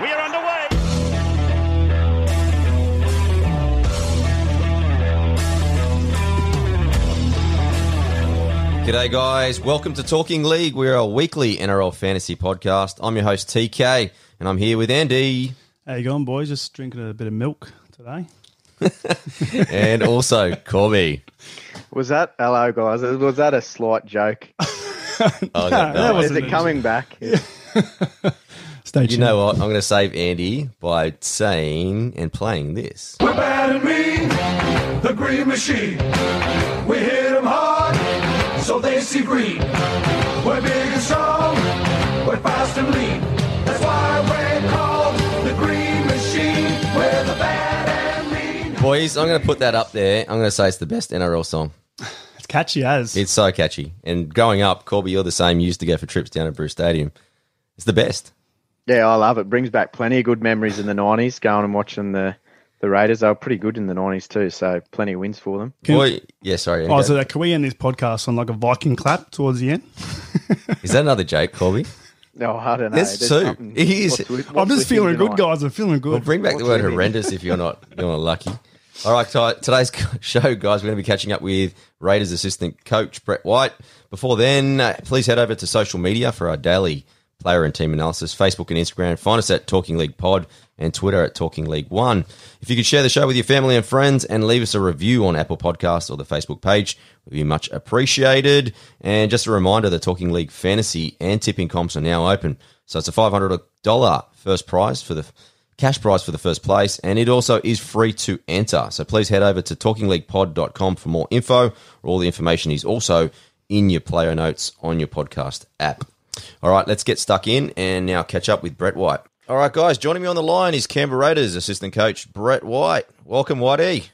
We are underway. G'day, guys. Welcome to Talking League. We're a weekly NRL fantasy podcast. I'm your host, TK, and I'm here with Andy How you going, boys? Just drinking a bit of milk today. and also Corby. Was that hello guys? Was that a slight joke? Oh, no, no. was- Is it it? coming back? Stay You know what? I'm going to save Andy by saying and playing this. We're bad and mean, the green machine. We hit 'em hard, so they see green. We're big and strong, we're fast and lean. That's why we're called the green machine. We're the bad and mean. Boys, I'm going to put that up there. I'm going to say it's the best NRL song. It's catchy as. It's so catchy. And growing up, Corby, you're the same. You used to go for trips down at Bruce Stadium. It's the best. Yeah, I love it. Brings back plenty of good memories in the nineties. Going and watching the the Raiders. They were pretty good in the nineties too. So plenty of wins for them. Can- Boy, yeah, sorry. oh, Andy. so that, can we end this podcast on like a Viking clap towards the end? Is that another joke, Corby? No, I don't know. There's two. something- It is. what's with- I'm just feeling good, tonight? guys. I'm feeling good. Well, bring back the word with horrendous if you're not you're not lucky. All right, t- today's show, guys, we're going to be catching up with Raiders assistant coach Brett White. Before then, uh, please head over to social media for our daily player and team analysis. Facebook and Instagram. Find us at Talking League Pod and Twitter at Talking League One. If you could share the show with your family and friends and leave us a review on Apple Podcasts or the Facebook page, would be much appreciated. And just a reminder, the Talking League fantasy and tipping comps are now open. So it's a five hundred dollar first prize for the cash prize for the first place, and it also is free to enter. So please head over to talkingleaguepod.com for more info. All the information is also in your player notes on your podcast app. All right, let's get stuck in and now catch up with Brett White. All right, guys, joining me on the line is Canberra Raiders assistant coach Brett White. Welcome, Whitey.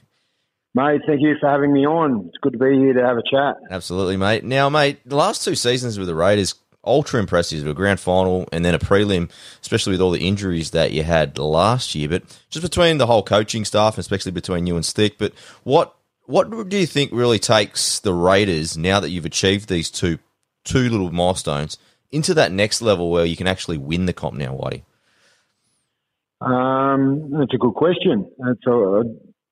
Mate, thank you for having me on. It's good to be here to have a chat. Absolutely, mate. Now, mate, the last two seasons with the Raiders, ultra impressive. With a grand final and then a prelim, especially with all the injuries that you had last year. But just between the whole coaching staff, especially between you and Stick, but what what do you think really takes the Raiders now that you've achieved these two two little milestones into that next level where you can actually win the comp now, Whitey? Um, that's a good question. That's a,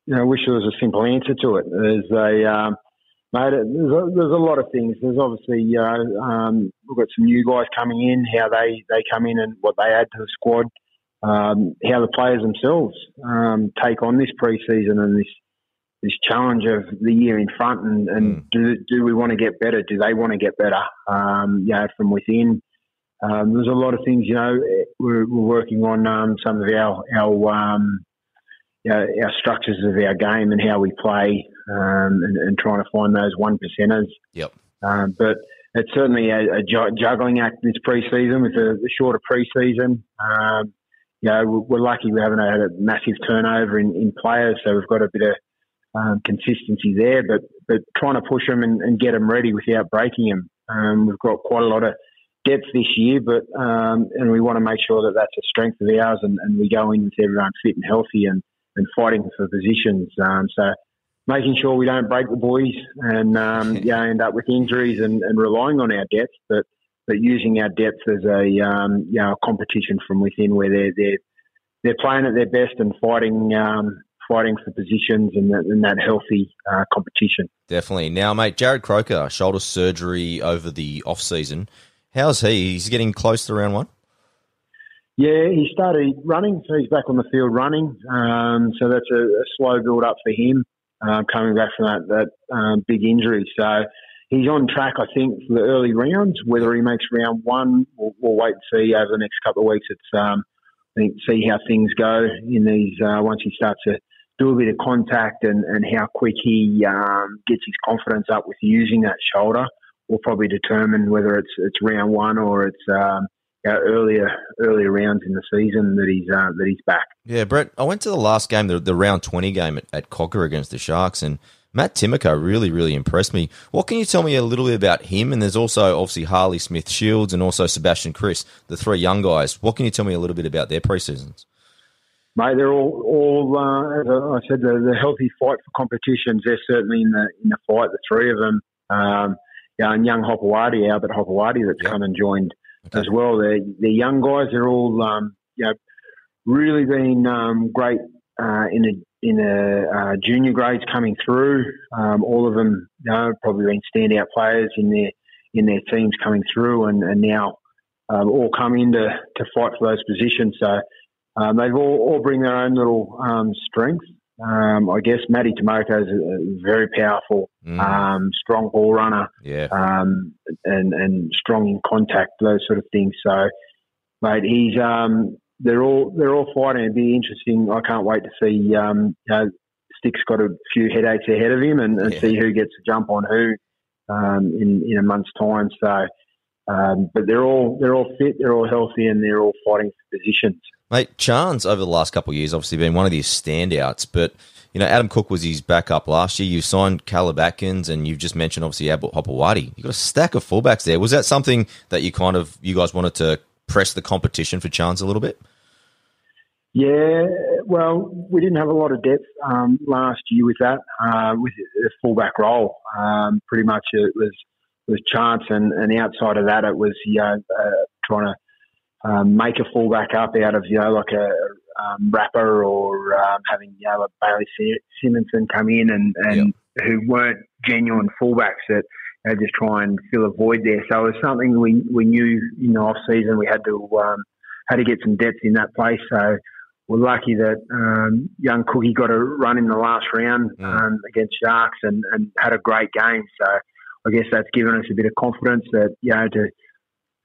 you know, I wish there was a simple answer to it. There's a, um, mate, there's a, there's a lot of things. There's obviously, know, um, we've got some new guys coming in, how they, they come in and what they add to the squad, um, how the players themselves um, take on this preseason and this this challenge of the year in front, and, and do do we want to get better? Do they want to get better? Um, you know, from within. Um, there's a lot of things, you know, we're, we're working on um, some of our our um, you know, our structures of our game and how we play, um, and, and trying to find those one percenters. Yep. Um, but it's certainly a, a juggling act this preseason with a, a shorter preseason. Um, you know, we're, we're lucky we haven't had a massive turnover in, in players, so we've got a bit of um, consistency there. But but trying to push them and, and get them ready without breaking them. Um, we've got quite a lot of depth this year, but um, and we want to make sure that that's a strength of ours, and, and we go in with everyone fit and healthy and, and fighting for positions. Um, so making sure we don't break the boys and um, yeah, end up with injuries and, and relying on our depth, but but using our depth as a um, you know a competition from within where they're they're they're playing at their best and fighting um, fighting for positions and that, and that healthy uh, competition. Definitely. Now, mate, Jarrod Croker, shoulder surgery over the off season. How's he? He's getting close to round one. Yeah, he started running, so he's back on the field running. Um, so that's a, a slow build up for him um, coming back from that that um, big injury. So he's on track, I think, for the early rounds. Whether he makes round one, we'll, we'll wait and see over the next couple of weeks. It's um, I think see how things go in these uh, once he starts to do a bit of contact and, and how quick he um, gets his confidence up with using that shoulder. Will probably determine whether it's it's round one or it's um, earlier earlier rounds in the season that he's uh, that he's back. Yeah, Brett, I went to the last game, the, the round 20 game at, at Cocker against the Sharks, and Matt Timoko really, really impressed me. What can you tell me a little bit about him? And there's also obviously Harley Smith Shields and also Sebastian Kris, the three young guys. What can you tell me a little bit about their preseasons? Mate, they're all, all uh, as I said, the, the healthy fight for competitions. They're certainly in the in the fight. The three of them, um, yeah, and young Hopoate, Albert Hopoate, that's Yep. come and joined Okay. as well. They're, they're young guys. They're all, um, you know, really been um, great uh, in a in a uh, junior grades coming through. Um, all of them, you know, probably been standout players in their in their teams coming through, and, and now um, all come in to, to fight for those positions. So um, they've all, all bring their own little um, strengths. Um, I guess Matty Timoko is a, very powerful, Mm. um, strong ball runner Yeah. um, and and strong in contact, those sort of things. So, mate, he's um, they're all they're all fighting. It'd be interesting. I can't wait to see. Um, you know, Stick's got a few headaches ahead of him, and, and Yeah. see who gets a jump on who um, in in a month's time. So, um, but they're all they're all fit, they're all healthy, and they're all fighting for positions. Mate, Charnze over the last couple of years obviously been one of these standouts, but you know Adam Cook was his backup last year. You signed Caleb Aekins, and you've just mentioned obviously Abbott Hopoate. You got a stack of fullbacks there. Was that something that you kind of you guys wanted to press the competition for Charnze a little bit? Yeah, well, we didn't have a lot of depth um, last year with that, uh, with the fullback role. Um, pretty much it was was Charnze, and, and outside of that, it was you know uh, trying to um, make a fullback up out of you know like a um, rapper or um, having you know like Bailey Si- Simonsson come in and, and who weren't genuine fullbacks that you know, just try and fill a void there. So it was something we we knew in the off season we had to um, had to get some depth in that place. So we're lucky that um, young Cookie got a run in the last round Mm. um, against Sharks and, and had a great game. So I guess that's given us a bit of confidence that you know to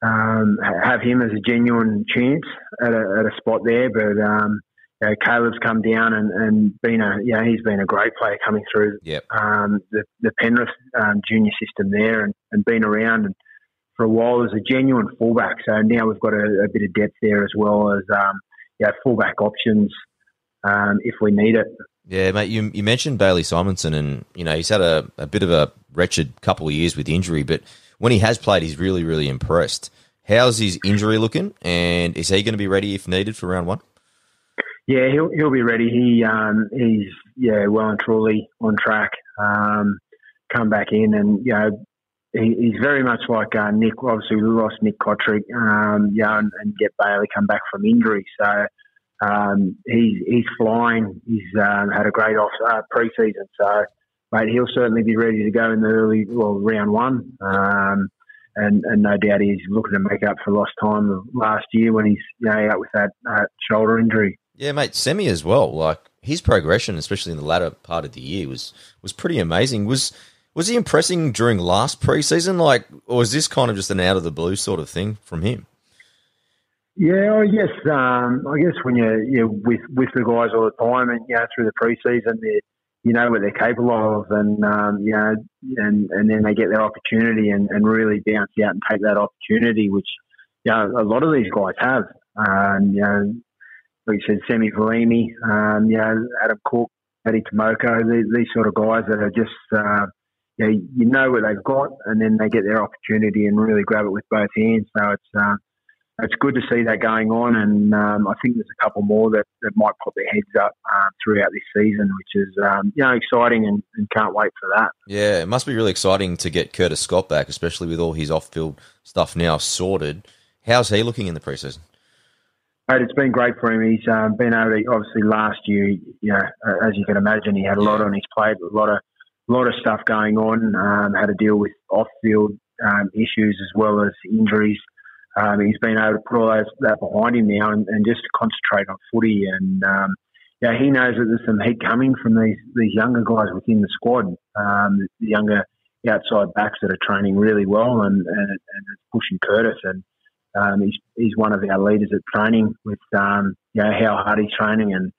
um, have him as a genuine chance at a, at a spot there. But um, you know, Caleb's come down and, and been a yeah he's been a great player coming through Yep. um, the, the Penrith um, junior system there and, and been around and for a while as a genuine fullback. So now we've got a, a bit of depth there as well as um, yeah fullback options um, if we need it. Yeah, mate. You you mentioned Bailey Simonsson, and you know he's had a, a bit of a wretched couple of years with injury, but when he has played, he's really really impressed. How's his injury looking, and is he going to be ready if needed for round one? Yeah, he'll he'll be ready. He um, he's yeah well and truly on track. Um, come back in and you know he, he's very much like uh, Nick. Obviously, we lost Nick Cotric, um, yeah, and, and get Bailey come back from injury. So um, he's he's flying. He's um, had a great off uh, preseason. So mate, he'll certainly be ready to go in the early well round one. Um, and, and no doubt he's looking to make up for lost time of last year when he's you know out with that uh, shoulder injury. Yeah, mate. Semi as well. Like his progression, especially in the latter part of the year, was was pretty amazing. Was was he impressing during last preseason? Like, or was this kind of just an out of the blue sort of thing from him? Yeah, I guess um, I guess when you're, you're with with the guys all the time and you know through the preseason, they you know what they're capable of, and um, you know, and and then they get their opportunity and, and really bounce out and take that opportunity, which you know a lot of these guys have. Um, you know, like you said, Semi Valemei, um, you know, Adam Cook, Eddie Timoko, these, these sort of guys that are just. Uh, you know, you know what they've got, and then they get their opportunity and really grab it with both hands. So it's uh, it's good to see that going on, and um, I think there's a couple more that, that might pop their heads up um, throughout this season, which is um, you know exciting and, and can't wait for that. Yeah, it must be really exciting to get Curtis Scott back, especially with all his off-field stuff now sorted. How's he looking in the preseason? But it's been great for him. He's um, been able to obviously last year, you know, uh, as you can imagine, he had a lot on his plate, a lot of lot of stuff going on. Um, had to deal with off-field um, issues as well as injuries. Um, he's been able to put all those, that behind him now and, and just concentrate on footy. And um, yeah, he knows that there's some heat coming from these these younger guys within the squad, um, the younger outside backs that are training really well and and, and it's pushing Curtis and. Um, he's he's one of our leaders at training with um, you know how hard he's training and,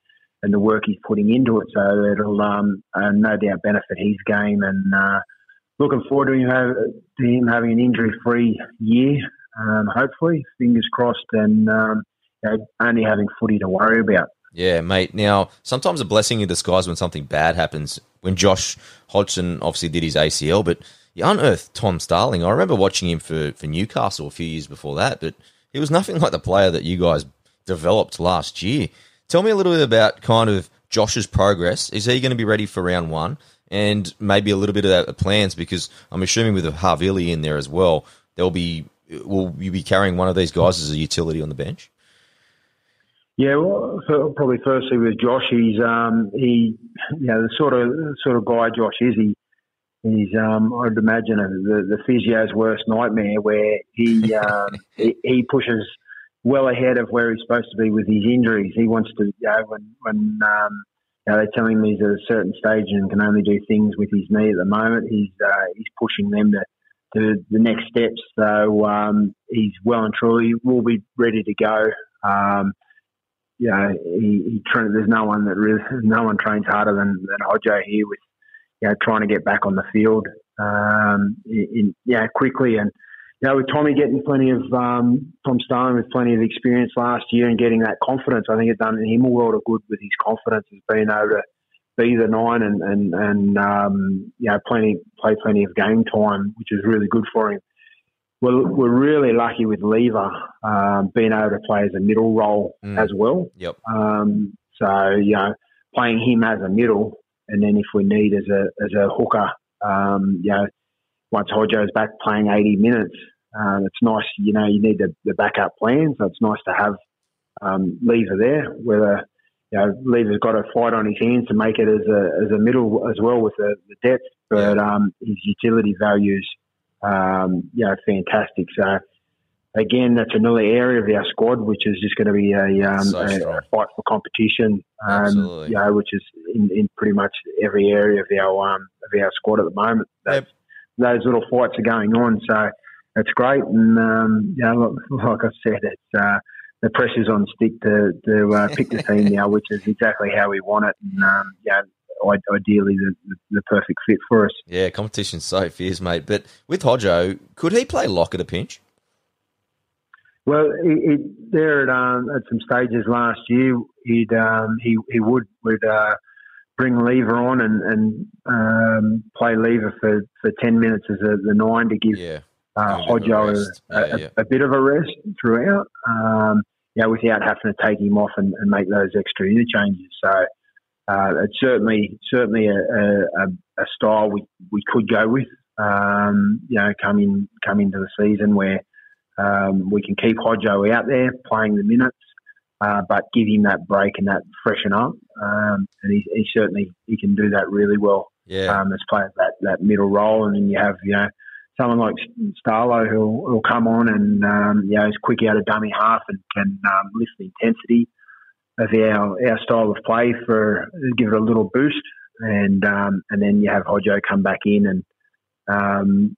and the work he's putting into it. So it'll um, uh, no doubt benefit his game and uh, looking forward to him, to him having an injury free year. Um, hopefully, fingers crossed, and um, you know, only having footy to worry about. Yeah, mate. Now, sometimes a blessing in disguise when something bad happens. When Josh Hodgson obviously did his ACL, but you unearthed Tom Starling. I remember watching him for, for Newcastle a few years before that, but he was nothing like the player that you guys developed last year. Tell me a little bit about kind of Josh's progress. Is he going to be ready for round one? And maybe a little bit of the plans because I'm assuming with Havili in there as well, there'll be will you be carrying one of these guys as a utility on the bench? Yeah, well, probably firstly with Josh, he's um, he, you know, the sort of sort of guy Josh is. He he's um, I'd imagine the the physio's worst nightmare, where he, um, he he pushes well ahead of where he's supposed to be with his injuries. He wants to, you know, when when um, you know, they're telling him he's at a certain stage and can only do things with his knee at the moment. He's uh, he's pushing them to to the next steps. So um, he's well and truly will be ready to go. Um, you know, he, he there's no one that really, no one trains harder than, than Hodjo here with, you know, trying to get back on the field, um, in, yeah, quickly. And, you know, with Tommy getting plenty of, um, Tom Stone with plenty of experience last year and getting that confidence, I think it's done him a world of good with his confidence has been able to be the nine and, and, and, um, you know, plenty, play plenty of game time, which is really good for him we're, we're really lucky with Lever um, being able to play as a middle role Mm. as well. Yep. Um, so you know, playing him as a middle, and then if we need as a as a hooker, um, you know, once Hodjo's back playing 80 minutes, um, it's nice. You know, you need the, the backup plan, so it's nice to have um, Lever there. Whether you know, Lever's got a fight on his hands to make it as a as a middle as well with the, the depth, but um, his utility values um, you know, fantastic. So again, that's another area of our squad which is just going to be a, um, So a, a fight for competition. Um, you know, which is in, in pretty much every area of our um, of our squad at the moment. Yep. Those little fights are going on, so it's great. And um, you know, like, like I said, it's uh, the pressure's on stick to to uh, pick the team now, which is exactly how we want it. And um, you know, ideally the, the, perfect fit for us. Yeah, competition's so fierce, mate. But with Hodjo, could he play lock at a pinch? Well, it, it, there at, um, at some stages last year, he'd um, he he would would uh, bring Lever on and and um, play Lever for, for ten minutes as a, the nine to give Yeah. uh, Give him a bit of a Hodjo rest. a, Yeah, yeah. a bit of a rest throughout. Um, you know, without having to take him off and, and make those extra interchanges. So uh, it's certainly certainly a, a, a style we, we could go with. Um, you know, coming come into the season where um, we can keep Hodjo out there playing the minutes, uh, but give him that break and that freshen up. Um, and he, he certainly he can do that really well Yeah. um, as playing that, that middle role. And then you have, you know, someone like Starlo who'll, come on and, um, you know, is quick out of dummy half and can um, lift the intensity of our, our style of play for give it a little boost. And um, and then you have Hodjo come back in and, um,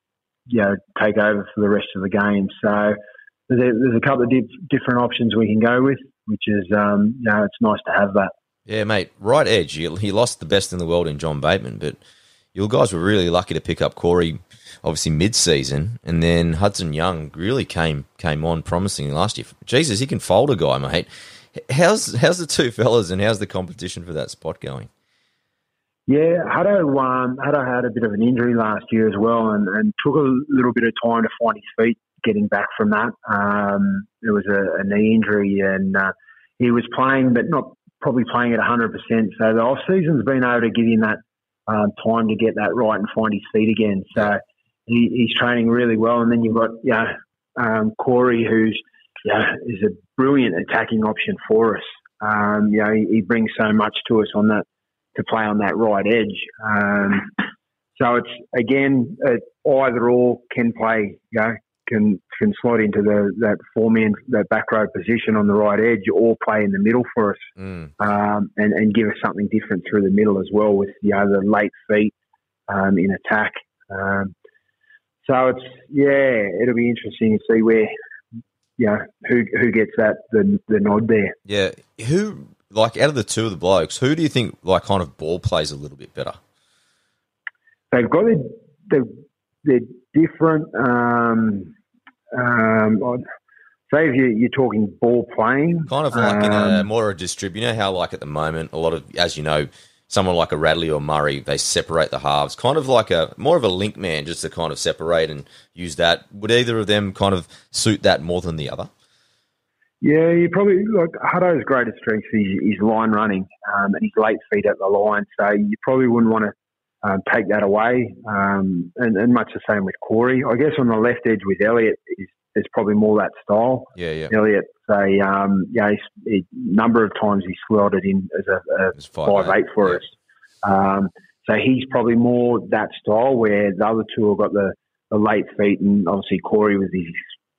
you know, take over for the rest of the game. So there's a, there's a couple of dif- different options we can go with, which is, um, you know, it's nice to have that. Yeah, mate. Right edge. He lost the best in the world in John Bateman, but you guys were really lucky to pick up Corey, obviously mid-season, and then Hudson Young really came came on promising last year. Jesus, he can fold a guy, mate. How's how's the two fellas and how's the competition for that spot going? Yeah, Hutto, um, had a bit of an injury last year as well and, and took a little bit of time to find his feet getting back from that. Um, it was a, a knee injury and uh, he was playing, but not probably playing at 100%. So the off season's been able to give him that um, time to get that right and find his feet again. So he, he's training really well. And then you've got, yeah, um, Corey, who's, yeah, is a brilliant attacking option for us. Um, you know, he, he brings so much to us on that to play on that right edge. Um, so it's again uh, either or can play. You know, can can slot into the that four man that back row position on the right edge, or play in the middle for us, Mm. um, and and give us something different through the middle as well with you know the late feet um, in attack. Um, so it's yeah, it'll be interesting to see where. You know, who who gets that the the nod there? Yeah, who like out of the two of the blokes, who do you think like kind of ball plays a little bit better? they've got their, their, their different. Um, um, say if you, you're talking ball playing, Kind of like in a um, more a distributor. You know How like at the moment, a lot of as you know, someone like a Radley or Murray, they separate the halves. Kind of like a more of a link man, just to kind of separate and use that. Would either of them kind of suit that more than the other? Yeah, you probably like Hutto's greatest strength is, is line running um, and his late feet at the line. So you probably wouldn't want to um, take that away. Um, and, and much the same with Corey. I guess on the left edge with Elliott is it's probably more that style. Yeah, yeah. Elliott's a um, yeah, he's, a number of times he's slotted in as a, a five, five eight for yeah. us. Um, so he's probably more that style where the other two have got the, the late feet, and obviously Corey with his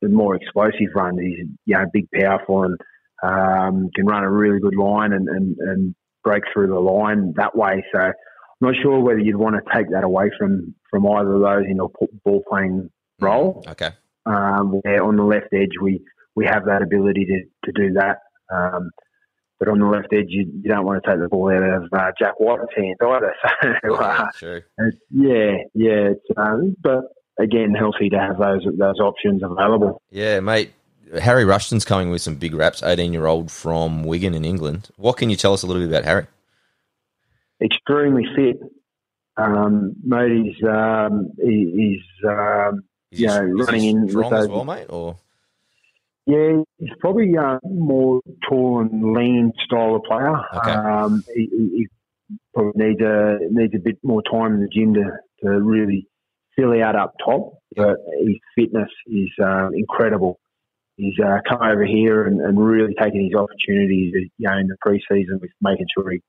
the more explosive runs. He's you know big, powerful, and um, can run a really good line and, and, and break through the line that way. So not sure whether you'd want to take that away from from either of those in a ball playing role Okay. um, where on the left edge we, we have that ability to, to do that. Um, but on the left edge, you, you don't want to take the ball out of uh, Jack White's hands either. So, uh, Yeah, true. yeah, um, but again, healthy to have those those options available. Yeah, mate. Harry Rushton's coming with some big raps. Eighteen-year-old from Wigan in England. What can you tell us a little bit about Harry? Extremely fit. Um, mate, he's um, he, he's um, Is he, is running in with strong as those- well, mate. Or Yeah, he's probably uh, more tall and lean style of player. Okay. Um, he, he he probably needs a needs a bit more time in the gym to, to really fill out up top. But his fitness is uh, incredible. He's uh, come over here and, and really taken his opportunities, you know, in the preseason with making sure he,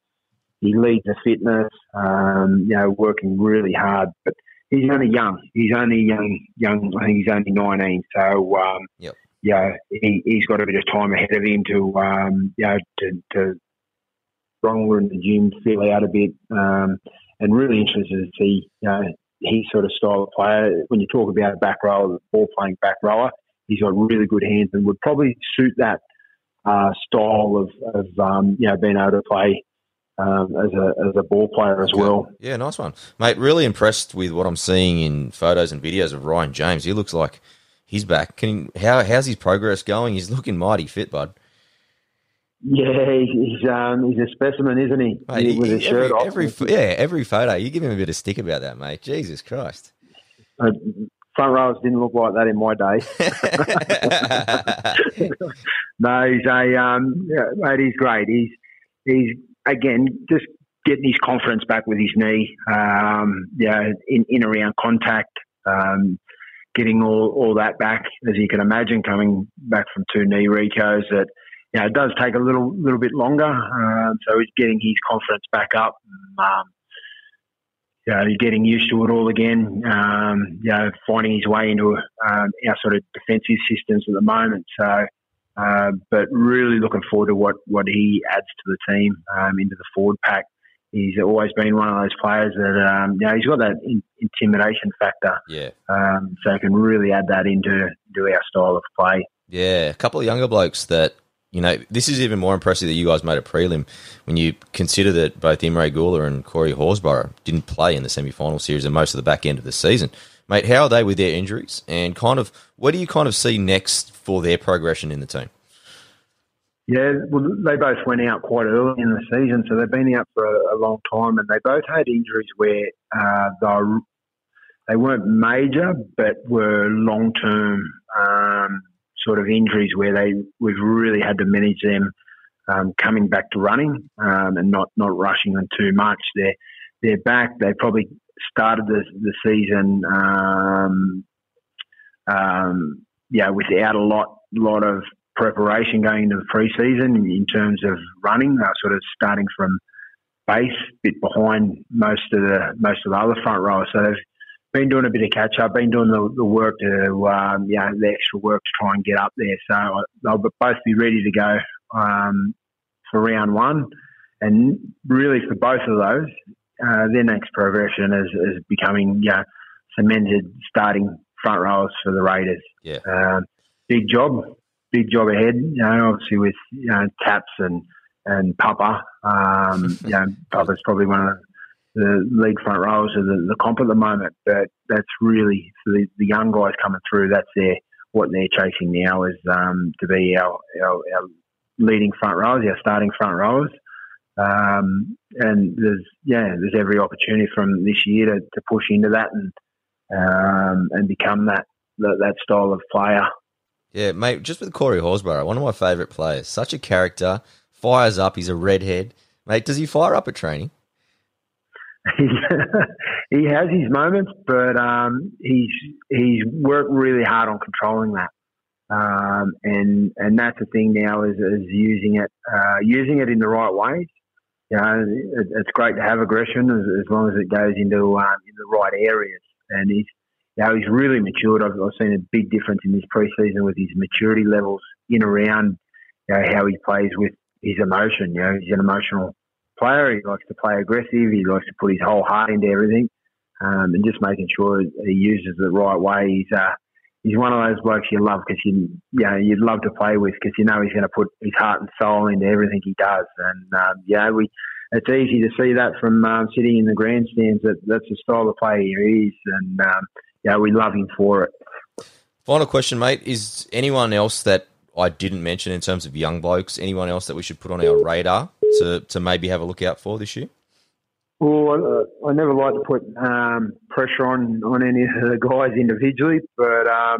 he leads the fitness. Um, you know, working really hard, but. He's only young. He's only young. Young. I think he's only nineteen. So um, yeah, he, he's got a bit of time ahead of him to, um, you know, to, to stronger in the gym, feel out a bit, um, and really interested to see, you know, his sort of style of player. When you talk about a back rower, ball playing back rower, he's got really good hands and would probably suit that uh, style of, of um, you know, being able to play um, as a as a ball player as well. yeah, nice one, mate. Really impressed with what I'm seeing in photos and videos of Ryan James. He looks like he's back. Can how how's his progress going? He's looking mighty fit, bud. Yeah, he's um, he's a specimen, isn't he? Mate, he- With his shirt off. every yeah, every photo. You give him a bit of stick about that, mate. Jesus Christ. Uh, front rows didn't look like that in my day. no, he's a um, yeah, mate. He's great. He's he's again just getting his confidence back with his knee. Um, yeah, in in around contact, um, getting all all that back as you can imagine, coming back from two knee recos. That you know, it does take a little little bit longer. Um, so he's getting his confidence back up. Um, you know, getting used to it all again. Um, you know, finding his way into um, our sort of defensive systems at the moment. So, uh, but really looking forward to what, what he adds to the team um, into the forward pack. He's always been one of those players that um, you know he's got that in, intimidation factor, yeah, um, so he can really add that into into our style of play. yeah. A couple of younger blokes that you know. This is even more impressive that you guys made a prelim when you consider that both Emre Guler and Corey Horsburgh didn't play in the semi-final series and most of the back end of the season. Mate, how are they with their injuries? And kind of, what do you kind of see next for their progression in the team? Yeah, well, they both went out quite early in the season, so they've been out for a, a long time, and they both had injuries where uh, they they weren't major, but were long term um, sort of injuries where they we've really had to manage them um, coming back to running um, and not not rushing them too much. They're they're back. They probably started the the season. Um, um, yeah, without a lot lot of preparation going into the preseason in, in terms of running. They're sort of starting from base, bit behind most of the most of the other front rowers. So they've been doing a bit of catch up, been doing the, the work to, um, know, the extra work to try and get up there. So they'll both be ready to go um, for round one. And really, for both of those, uh, their next progression is, is becoming, know, cemented starting front rows for the Raiders. Yeah. Um, big job, big job ahead. You know, obviously with you know Taps and and Papa. Um, you know, Papa's probably one of the league front rows of the, the comp at the moment. But that's really for the, the young guys coming through. That's their what they're chasing now is um, to be our, our our leading front rows, our starting front rowers. Um, and there's yeah, there's every opportunity from this year to, to push into that and um, and become that, that that style of player. Yeah, mate, just with Corey Horsburgh, one of my favourite players. Such a character, fires up, he's a redhead. Mate, does he fire up at training? he has his moments, but um, he's he's worked really hard on controlling that. Um, and and that's the thing now is, is using it uh, using it in the right ways. You know, it, it's great to have aggression as, as long as it goes into um, in the right areas. And he's you know, he's really matured. I've, I've seen a big difference in his preseason with his maturity levels in around you know, how he plays with his emotion. You know, he's an emotional player. He likes to play aggressive. He likes to put his whole heart into everything, um, and just making sure he uses the right way. He's uh, he's one of those blokes you love because you you know you'd love to play with because you know he's going to put his heart and soul into everything he does. And um, yeah, we it's easy to see that from um, sitting in the grandstands that that's the style of play he is, and um, yeah, we love him for it. Final question, mate. Is anyone else that I didn't mention in terms of young blokes, anyone else that we should put on our radar to, to maybe have a look out for this year? Well, I, I never like to put um, pressure on, on any of the guys individually, but um,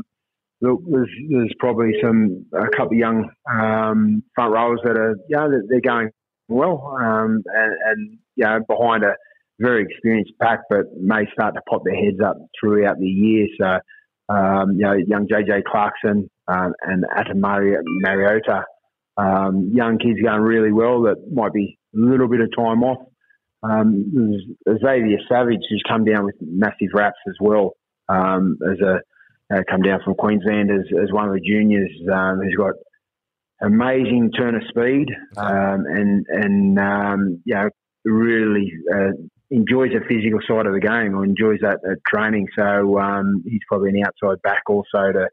look, there's, there's probably some a couple of young um, front rowers that are yeah they're going well, um, and, and you know behind a very experienced pack, but may start to pop their heads up throughout the year. So, um, you know, young JJ Clarkson um, and Atam Mari- Mariota, um, young kids going really well that might be a little bit of time off. Um, Xavier Savage, who's come down with massive raps as well, um, as a uh, come down from Queensland as, as one of the juniors, um, who's got amazing turn of speed um, and and um, you know really uh, enjoys the physical side of the game or enjoys that, that training. So um, he's probably an outside back also to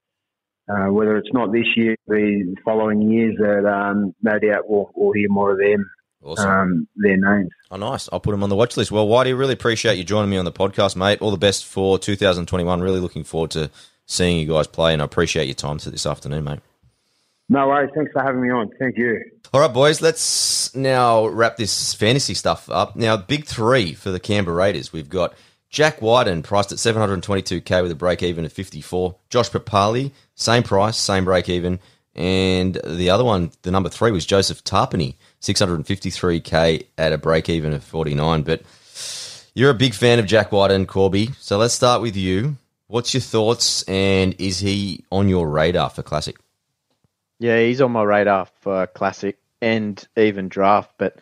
uh, whether it's not this year, the following years that um, no doubt we'll, we'll hear more of them. Awesome. Um, their names. Oh, nice. I'll put them on the watch list. Well, Whitey, really appreciate you joining me on the podcast, mate. All the best for 2021. Really looking forward to seeing you guys play, and I appreciate your time to this afternoon, mate. No worries. Thanks for having me on. Thank you. All right, boys, let's now wrap this fantasy stuff up. Now, big three for the Canberra Raiders. We've got Jack Wighton priced at 722k with a break even of 54. Josh Papalii, same price, same break even. And the other one, the number three, was Joseph Tapine, 653k at a break even of 49. But you're a big fan of Jack White and Corby. So let's start with you. What's your thoughts, and is he on your radar for Classic? Yeah, he's on my radar for classic and even draft. But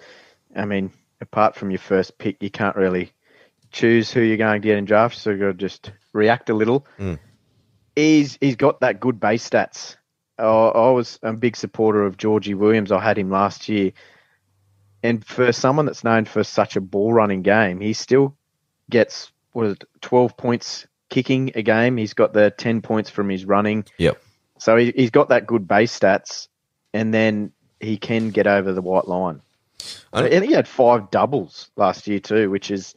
I mean, apart from your first pick, you can't really choose who you're going to get in draft. So you've got to just react a little. Mm. He's he's got that good base stats. I, I was a big supporter of Georgie Williams. I had him last year, and for someone that's known for such a ball running game, he still gets what is it, twelve points kicking a game. He's got the ten points from his running. Yep. So he, he's got that good base stats, and then he can get over the white line. I- And he had five doubles last year too, which is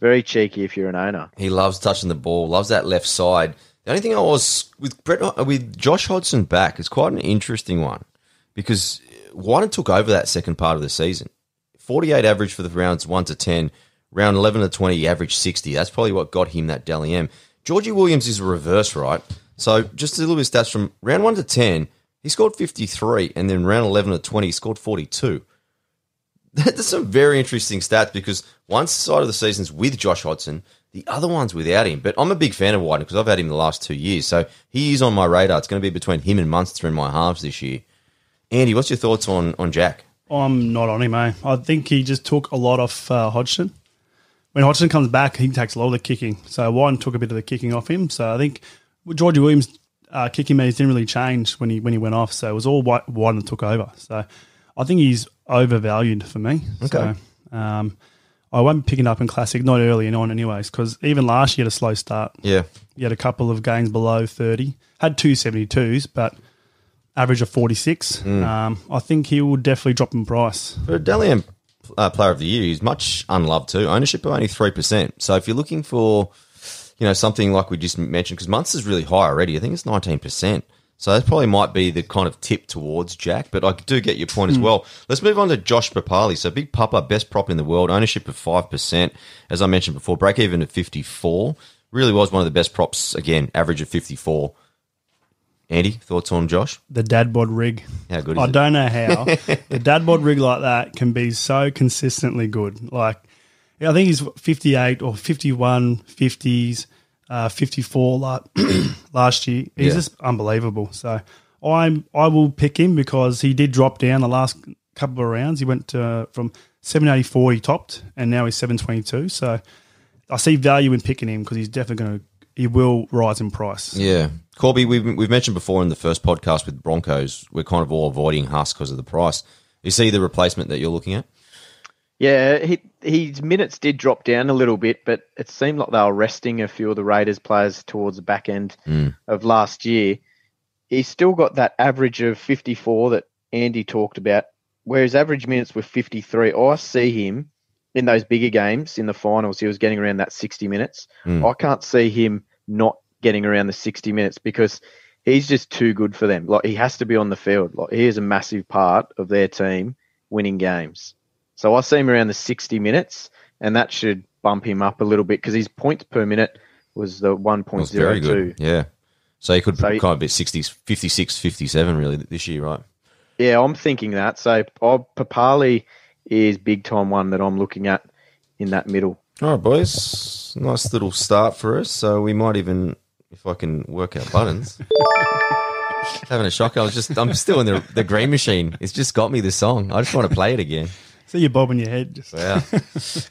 very cheeky if you're an owner. He loves touching the ball, loves that left side. The only thing I was with Brett with Josh Hodgson back is quite an interesting one because Wighton took over that second part of the season. Forty-eight average for the rounds one to ten, round eleven to twenty, he averaged sixty. That's probably what got him that Dally M. Georgie Williams is a reverse, right? So just a little bit of stats from round one to ten, he scored fifty-three, and then round eleven to twenty, he scored forty-two. That's some very interesting stats because one side of the season's with Josh Hodgson, the other one's without him. But I'm a big fan of Wighton because I've had him the last two years. So he is on my radar. It's going to be between him and Munster in my halves this year. Andy, what's your thoughts on, on Jack? I'm not on him, eh? I think he just took a lot off uh, Hodgson. When Hodgson comes back, he takes a lot of the kicking. So Wighton took a bit of the kicking off him. So I think Georgie Williams' uh, kicking meters didn't really change when he when he went off. So it was all Wighton that took over. So I think he's overvalued for me. Okay. So, um, I won't be picking up in classic, not early and on, anyways, because even last year had a slow start. Yeah. He had a couple of games below 30, had two 72s, but average of 46. Um, I think he will definitely drop in price. For a Dally uh, player of the year, he's much unloved too. Ownership of only 3%. So if you're looking for, you know, something like we just mentioned, because Munster's really high already, I think it's 19%. So that probably might be the kind of tip towards Jack, but I do get your point as hmm. well. Let's move on to Josh Papalii. So Big Papa, best prop in the world, ownership of 5%. As I mentioned before, break even at 54. Really was one of the best props, again, average of 54. Andy, thoughts on Josh? The dad bod rig. How good is I it? don't know how the dad bod rig like that can be so consistently good. Like, I think he's 58 or 51, 50s, uh, 54 la- last year. He's Yeah. just unbelievable. So I'm I will pick him because he did drop down the last couple of rounds. He went uh, from 784 he topped, and now he's 722. So I see value in picking him because he's definitely going to he will rise in price. Yeah. Corby, we've, we've mentioned before in the first podcast with Broncos, we're kind of all avoiding Huss because of the price. You see the replacement that you're looking at? Yeah, he, his minutes did drop down a little bit, but it seemed like they were resting a few of the Raiders players towards the back end hmm. of last year. He's still got that average of 54 that Andy talked about, where his average minutes were 53. I see him in those bigger games in the finals. He was getting around that 60 minutes. Hmm. I can't see him not getting around the 60 minutes because he's just too good for them. Like he has to be on the field. Like he is a massive part of their team winning games. So I see him around the 60 minutes, and that should bump him up a little bit because his points per minute was the It was very 1.02. good. Yeah. So he could So kind of be 60, 56, 57 really this year, right? Yeah, I'm thinking that. So oh, Papalii is big time one that I'm looking at in that middle. All right, boys. Nice little start for us. So we might even, if I can work out buttons. Having a shock. I was just, I'm still in the, the green machine. It's just got me the song. I just want to play it again. See you bobbing your head. Just, Yeah.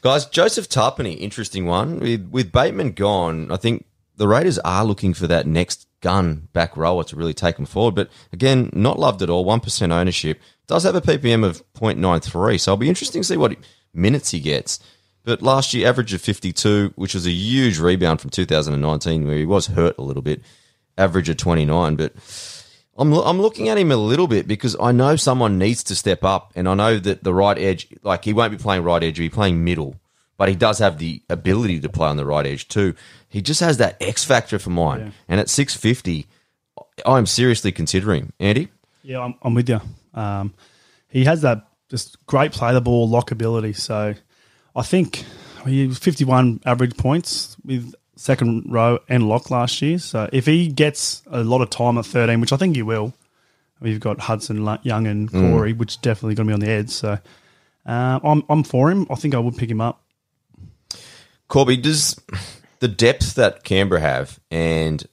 Guys, Joseph Tapine, interesting one. With, with Bateman gone, I think the Raiders are looking for that next gun back rower to really take them forward. But again, not loved at all. 1% ownership. Does have a PPM of 0.93. So it'll be interesting to see what minutes he gets. But last year, average of 52, which was a huge rebound from 2019, where he was hurt a little bit. Average of 29. But I'm I'm looking at him a little bit because I know someone needs to step up, and I know that the right edge, like he won't be playing right edge, he'll be playing middle, but he does have the ability to play on the right edge too. He just has that X factor for mine, and at six fifty, I'm seriously considering Andy. yeah, I'm, I'm with you. Um, he has that just great play the ball lock ability. So I think he was 51 average points with second row and lock last year. So if he gets a lot of time at 13, which I think he will, we've got Hudson Young and Corey, which definitely going to be on the edge. So uh, I'm I'm for him. I think I would pick him up. Corby, does the depth that Canberra have and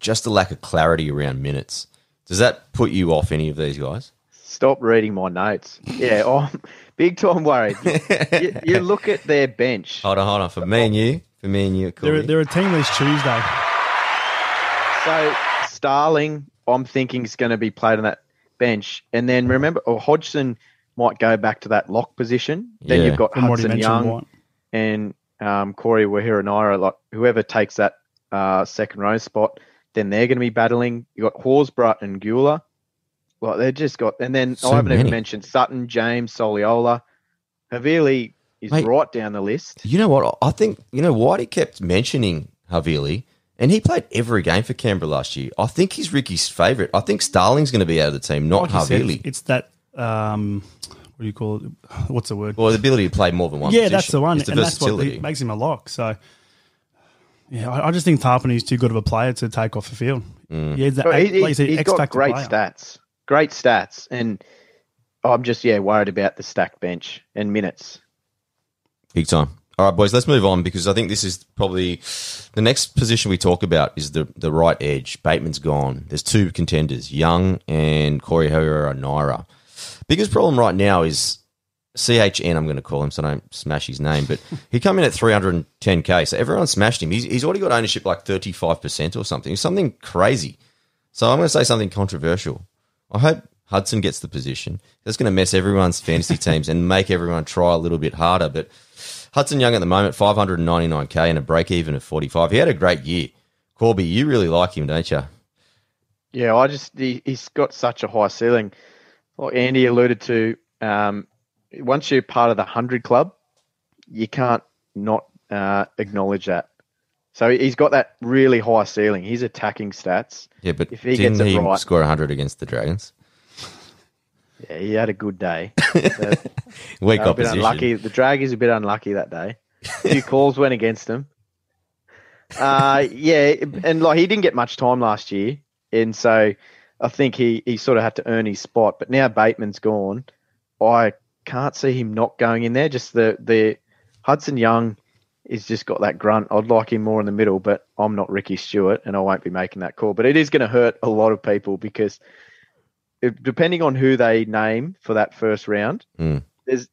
just the lack of clarity around minutes does that put you off any of these guys? Stop reading my notes. Yeah, I'm big time worried. you, you look at their bench. Hold on, hold on. For me and you, for me and you, They're, they're a team this Tuesday. So Starling, I'm thinking is going to be played on that bench, and then remember, or Hodgson might go back to that lock position. Then Yeah. you've got From what he Hudson mentioned, Young White. and um, Corey Harawira-Naera. Like whoever takes that uh, second row spot, then they're going to be battling. You have got Horsburgh and Guler. Well, they've just got, and then So I haven't many. even mentioned Sutton, James, Soliola, Havili is Mate. right down the list. You know what? I think you know Whitey kept mentioning Havili, and he played every game for Canberra last year. I think he's Ricky's favourite. I think Starling's going to be out of the team, not Like you said, Havili. it's that um, what do you call it? What's the word? Well, the ability to play more than one. yeah, position. that's the one, It's the and that's what versatility. makes him a lock. So, yeah, I, I just think Tapine is too good of a player to take off the field. Mm. He has that, But he, like said, he's X got great player. stats, great stats, and I'm just yeah worried about the stacked bench and minutes. Big time. All right, boys, let's move on because I think this is probably the next position we talk about is the the right edge. Bateman's gone. There's two contenders, Young and Corey Harawira-Naera. Biggest problem right now is CHN, I'm going to call him so I don't smash his name, but he come in at 310k. So everyone smashed him. He's, he's already got ownership like 35% or something. Something crazy. So I'm going to say something controversial. I hope Hudson gets the position. That's going to mess everyone's fantasy teams and make everyone try a little bit harder. But Hudson Young at the moment, 599k and a break even of 45. He had a great year. Corby, you really like him, don't you? Yeah, I just he, he's got such a high ceiling. Like Andy alluded to, um, once you're part of the hundred club, you can't not uh, acknowledge that. So he's got that really high ceiling. His attacking stats. Yeah, but If he didn't gets it he right. score 100 against the Dragons? Yeah, he had a good day. The- Weak a bit opposition. unlucky. The drag is a bit unlucky that day. A few calls went against him. Uh, yeah, and like he didn't get much time last year, and so I think he he sort of had to earn his spot. But now Bateman's gone, I can't see him not going in there. Just the the Hudson Young is just got that grunt. I'd like him more in the middle, but I'm not Ricky Stuart, and I won't be making that call. But it is going to hurt a lot of people because if, depending on who they name for that first round, Mm. there's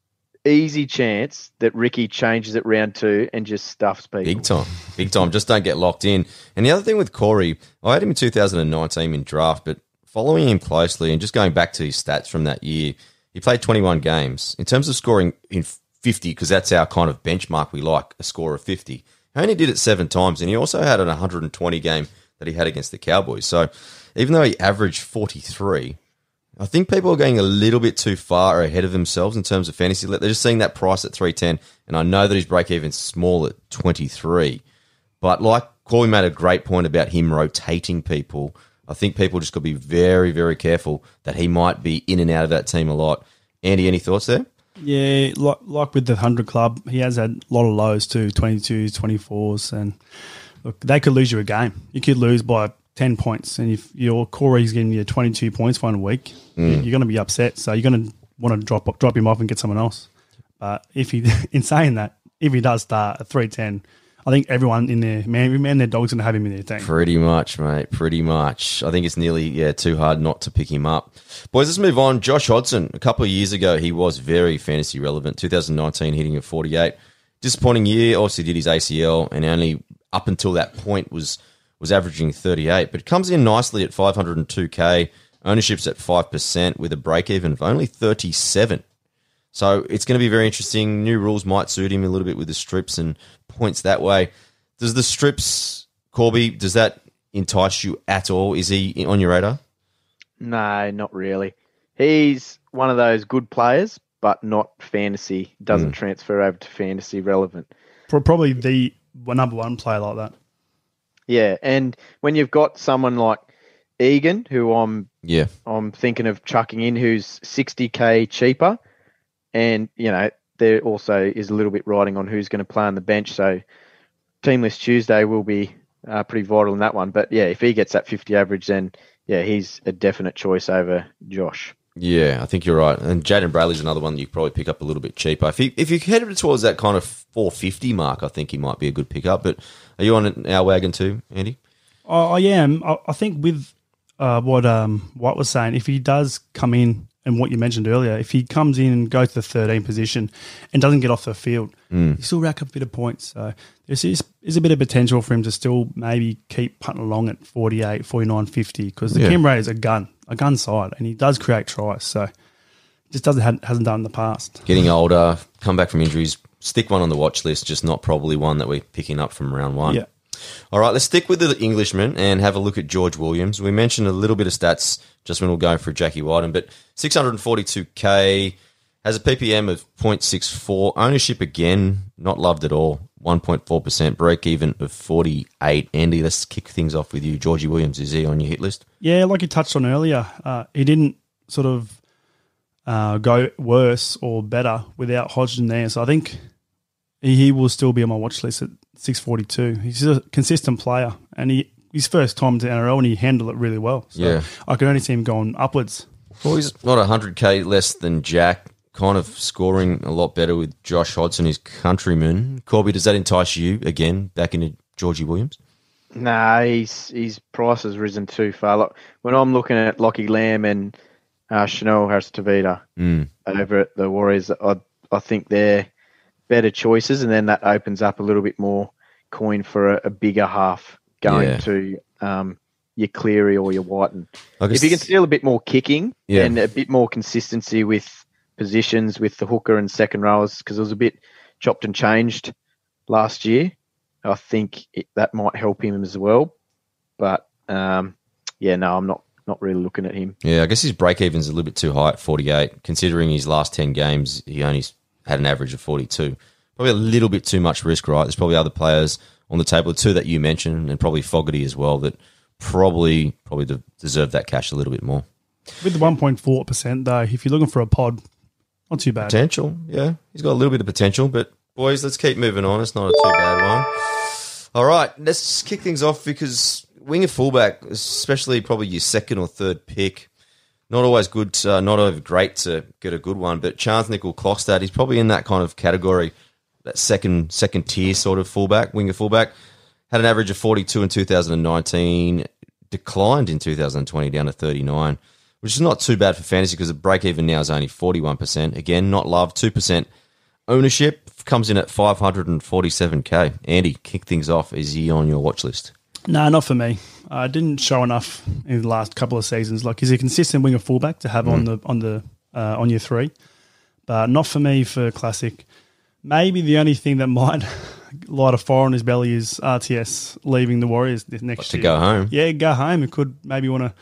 easy chance that Ricky changes it round two and just stuffs people. Big time. Big time. Just don't get locked in. And the other thing with Corey, I had him in 2019 in draft, but following him closely and just going back to his stats from that year, he played 21 games. In terms of scoring in 50, because that's our kind of benchmark we like, a score of 50. He only did it seven times, and he also had an 120 game that he had against the Cowboys. So even though he averaged 43, I think people are going a little bit too far ahead of themselves in terms of fantasy. They're just seeing that price at 310, and I know that his break even's small at 23. But like Corey made a great point about him rotating people. I think people just got to be very, very careful that he might be in and out of that team a lot. Andy, any thoughts there? Yeah, like, like with the 100 club, he has had a lot of lows too 22s, 24s. And look, they could lose you a game. You could lose by 10 points. And if your Corey's getting you 22 points one week, mm. you're going to be upset. So you're going to want to drop drop him off and get someone else. But if he, in saying that, if he does start at 310, I think everyone in there, man, man, their dog's going to have him in their team. Pretty much, mate. Pretty much. I think it's nearly yeah too hard not to pick him up. Boys, let's move on. Josh Hodgson. A couple of years ago, he was very fantasy relevant. 2019, hitting at 48. Disappointing year. Obviously, did his ACL, and only up until that point was was averaging 38. But comes in nicely at 502k. Ownership's at five percent with a break even of only 37. So it's going to be very interesting. New rules might suit him a little bit with the strips and points that way. Does the strips, Corby, does that entice you at all? Is he on your radar? No, not really. He's one of those good players, but not fantasy. Doesn't hmm. transfer over to fantasy relevant. Pro- Probably the number one player like that. Yeah, and when you've got someone like Egan, who I'm Yeah. I'm thinking of chucking in, who's 60k cheaper, and you know there also is a little bit riding on who's going to play on the bench. So teamless Tuesday will be uh, pretty vital in that one. But yeah, if he gets that 50 average, then yeah, he's a definite choice over Josh. Yeah, I think you're right. And Jaden Bradley's another one you probably pick up a little bit cheaper. If you if you headed towards that kind of 450 mark, I think he might be a good pickup. But are you on our wagon too, Andy? I, I am. I, I think with uh, what um White was saying, if he does come in and what you mentioned earlier, if he comes in and goes to the 13 position and doesn't get off the field, hmm. he still rack up a bit of points. So there's is, is a bit of potential for him to still maybe keep putting along at 48, 49, 50 because the Yeah. Canberra is a gun, a gun side, and he does create tries. So just doesn't have, hasn't done in the past. Getting older, come back from injuries, stick one on the watch list, just not probably one that we're picking up from round one. Yeah. All right, let's stick with the Englishman and have a look at George Williams. We mentioned a little bit of stats just when we are going through Jackie Wighton, but 642k has a PPM of 0.64. Ownership again, not loved at all. 1.4% break even of 48. Andy, let's kick things off with you. Georgie Williams, is he on your hit list? Yeah, like you touched on earlier, uh, he didn't sort of uh, go worse or better without Hodgson there. So I think he, he will still be on my watch list at 642. He's a consistent player, and he his first time to NRL and he handled it really well. So Yeah. I can only see him going upwards. Well, he's not 100k less than Jack, kind of scoring a lot better with Josh Hodgson, his countryman. Corby, does that entice you again back into Georgie Williams? Nah, he's his price has risen too far. Look, when I'm looking at Lockie Lam and uh, Chanel Harris-Tavita Mm. over at the Warriors, I I think they're better choices, and then that opens up a little bit more coin for a, a bigger half going Yeah. to um, your Cleary or your Wighton. Guess If you can steal a bit more kicking Yeah. and a bit more consistency with positions with the hooker and second rowers, because it was a bit chopped and changed last year, I think it, that might help him as well. But um, yeah, no, I'm not not really looking at him. Yeah, I guess his break even's a little bit too high at 48. Considering his last 10 games, he only had an average of 42. Probably a little bit too much risk, right? There's probably other players on the table, two that you mentioned, and probably Fogarty as well, that probably probably de- deserve that cash a little bit more. With the 1.4%, though, if you're looking for a pod, not too bad. Potential, yeah. He's got a little bit of potential, but boys, let's keep moving on. It's not a too bad one. All right, let's kick things off because winger fullback, especially probably your second or third pick, not always good, uh, not over great to get a good one. But Charnze Nicoll-Klokstad, he's probably in that kind of category, that second second tier sort of fullback, winger fullback. Had an average of 42 in 2019, declined in 2020 down to 39. which is not too bad for fantasy because the break even now is only 41%. Again, not love, 2% ownership comes in at 547k. Andy, kick things off. Is he on your watch list? No, not for me. I didn't show enough in the last couple of seasons. Like, he's a consistent winger fullback to have on the on the uh, on your three, but not for me for classic. Maybe the only thing that might light a fire on his belly is RTS leaving the Warriors this next To year. go home. Yeah, go home. It could maybe want to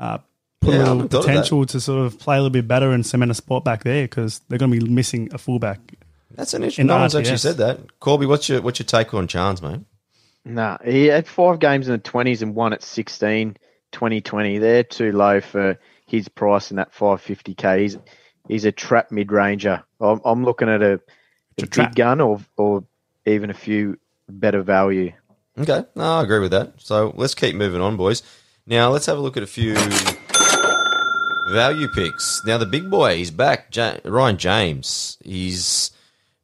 uh, put Yeah, I a haven't little thought of that. potential to sort of play a little bit better and cement a spot back there because they're going to be missing a fullback. That's an issue. In No one's actually said that. Corby, what's your what's your take on Charnze, mate? Nah, he had five games in the 20s and one at 16, 2020. They're too low for his price in that 550k. He's, he's a trap mid ranger. I'm, I'm looking at a, a, big gun or, or even a few better value. Okay, no, I agree with that. So let's keep moving on, boys. Now let's have a look at a few value picks. Now the big boy, he's back. Ja- Ryan James, he's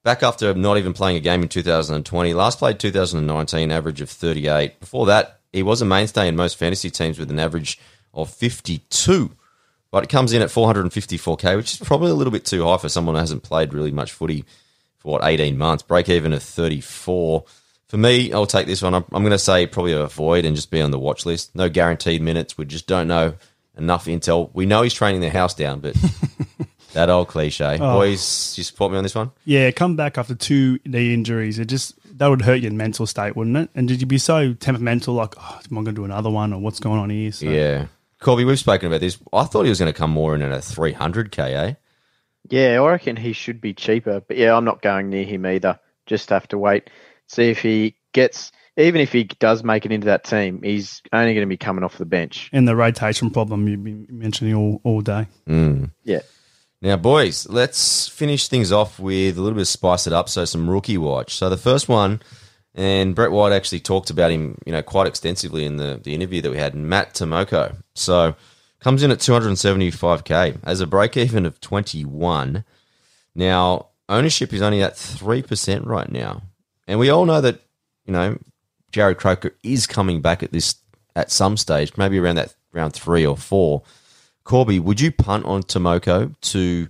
back after not even playing a game in 2020. Last played 2019, average of 38. Before that, he was a mainstay in most fantasy teams with an average of 52. But it comes in at 454k, which is probably a little bit too high for someone who hasn't played really much footy for what 18 months. Break even of 34. For me, I'll take this one. I'm, I'm going to say probably avoid and just be on the watch list. No guaranteed minutes. We just don't know enough intel. We know he's training the house down, but that old cliche. Boys, you support me on this one? Yeah, come back after two knee injuries. It just that would hurt your mental state, wouldn't it? And did you be so temperamental, like, oh, am I going to do another one, or what's going on here? So, Yeah. Corby, we've spoken about this. I thought he was going to come more in at a 300k, eh? Yeah, I reckon he should be cheaper. But yeah, I'm not going near him either. Just have to wait, see if he gets. Even if he does make it into that team, he's only going to be coming off the bench. And the rotation problem you've been mentioning all, all day. Mm. Yeah. Now, boys, let's finish things off with a little bit of spice it up. So, some rookie watch. So, the first one, and Brett White actually talked about him, you know, quite extensively in the, the interview that we had. Matt Timoko. So, comes in at 275k as a break even of 21. Now, ownership is only at 3% right now. And we all know that, you know, Jarrod Croker is coming back at this at some stage, maybe around that round three or four. Corby, would you punt on Timoko to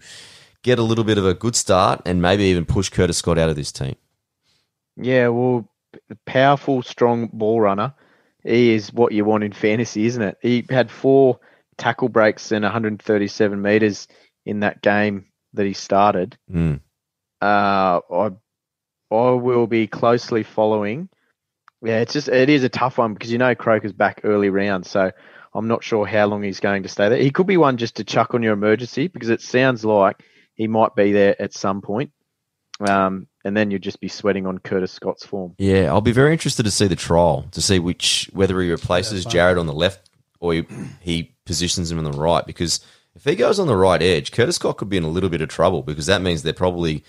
get a little bit of a good start and maybe even push Curtis Scott out of this team? Yeah, well, powerful, strong ball runner. He is what you want in fantasy, isn't it? He had four tackle breaks and 137 meters in that game that he started. Mm. Uh, I, I will be closely following. Yeah, it's just it is a tough one because you know Croker's back early round, so I'm not sure how long he's going to stay there. He could be one just to chuck on your emergency because it sounds like he might be there at some point. Um, and then you'd just be sweating on Curtis Scott's form. Yeah, I'll be very interested to see the trial to see which whether he replaces Jarrod on the left or he, he positions him on the right. Because if he goes on the right edge, Curtis Scott could be in a little bit of trouble because that means they're probably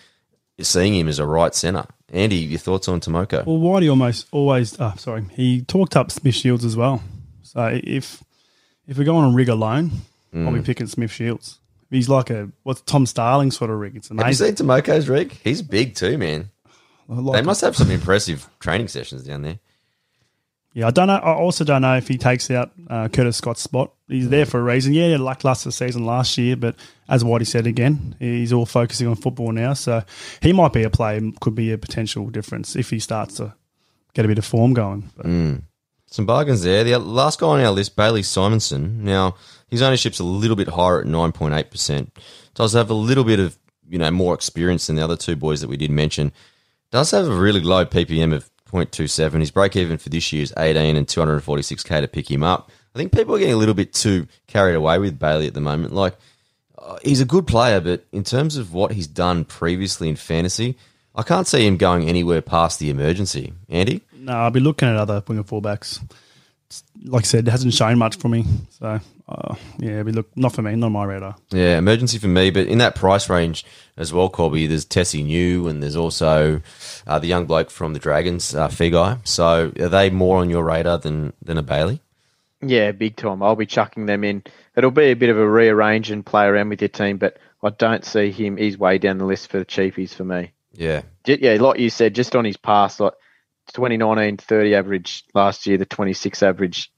seeing him as a right centre. Andy, your thoughts on Timoko? Well, Whitey almost always, uh, sorry, he talked up Smith Shields as well. So if if we go on a rig alone, I'll be picking Smith Shields. He's like a what's Tom Starling sort of rig. It's Have you amazing. seen Timoko's rig? He's big too, man. Like- They must have some impressive training sessions down there. Yeah, I don't know. I also don't know if he takes out uh, Curtis Scott's spot. He's there for a reason. Yeah, he lackluster season last year, but as Whitey said again, he's all focusing on football now. So he might be a player, could be a potential difference if he starts to get a bit of form going. But Some bargains there. The last guy on our list, Bailey Simonsson. Now, his ownership's a little bit higher at 9.8%. Does have a little bit of, you know, more experience than the other two boys that we did mention. Does have a really low PPM of 0.27. His break even for this year is 18 and 246k to pick him up. I think people are getting a little bit too carried away with Bailey at the moment. Like, uh, he's a good player, but in terms of what he's done previously in fantasy, I can't see him going anywhere past the emergency. Andy? no, I'll be looking at other winger fullbacks. It's- Like I said, it hasn't shown much for me. So uh, yeah, we look not for me, not on my radar. Yeah, emergency for me, but in that price range as well, Corby, there's Tesi Niu and there's also uh, the young bloke from the Dragons, uh, Feagai. So are they more on your radar than, than a Bailey? Yeah, big time. I'll be chucking them in. It'll be a bit of a rearrange and play around with your team, but I don't see him. He's way down the list for the cheapies for me. Yeah. Yeah, like you said, just on his past, like 2019 30 average last year, the 26 average.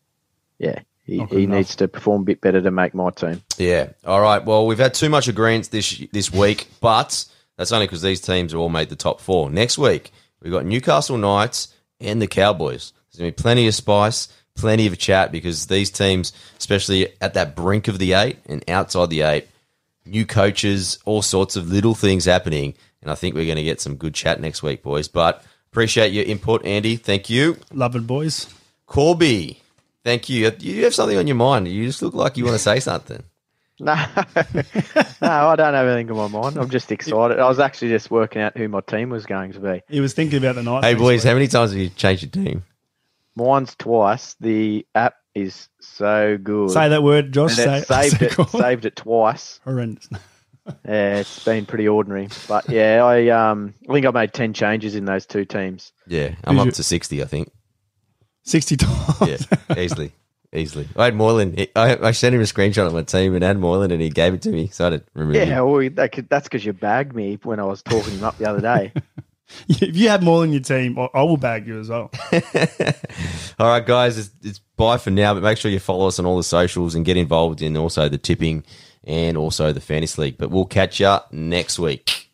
Yeah, He, he enough. needs to perform a bit better to make my team. Yeah. All right. Well, we've had too much agreement this this week, but that's only because these teams have all made the top four. Next week, we've got Newcastle Knights and the Cowboys. There's going to be plenty of spice, plenty of chat because these teams, especially at that brink of the eight and outside the eight, new coaches, all sorts of little things happening. And I think we're going to get some good chat next week, boys. But appreciate your input, Andy. Thank you. Love it, boys. Corby, thank you. You have something on your mind. You just look like you want to say something. No, no, I don't have anything on my mind. I'm just excited. I was actually just working out who my team was going to be. He was thinking about the night. Hey, boys, how many times have you changed your team? Mine's twice. The app is so good. Say that word, Josh. and Say saved say it, saved it twice. Horrendous. Yeah, it's been pretty ordinary. But yeah, I um, I think I made ten changes in those two teams. Yeah, I'm Who's up your- to 60, I think. 60 times. Yeah, easily. Easily. I had Moylan. I, I sent him a screenshot of my team and had Moylan and he gave it to me. So I didn't remember. Yeah, well, that could, that's because you bagged me when I was talking him up the other day. if you have more than your team, I I will bag you as well. All right, guys, it's, it's bye for now, but make sure you follow us on all the socials and get involved in also the tipping and also the fantasy league. But we'll catch you next week.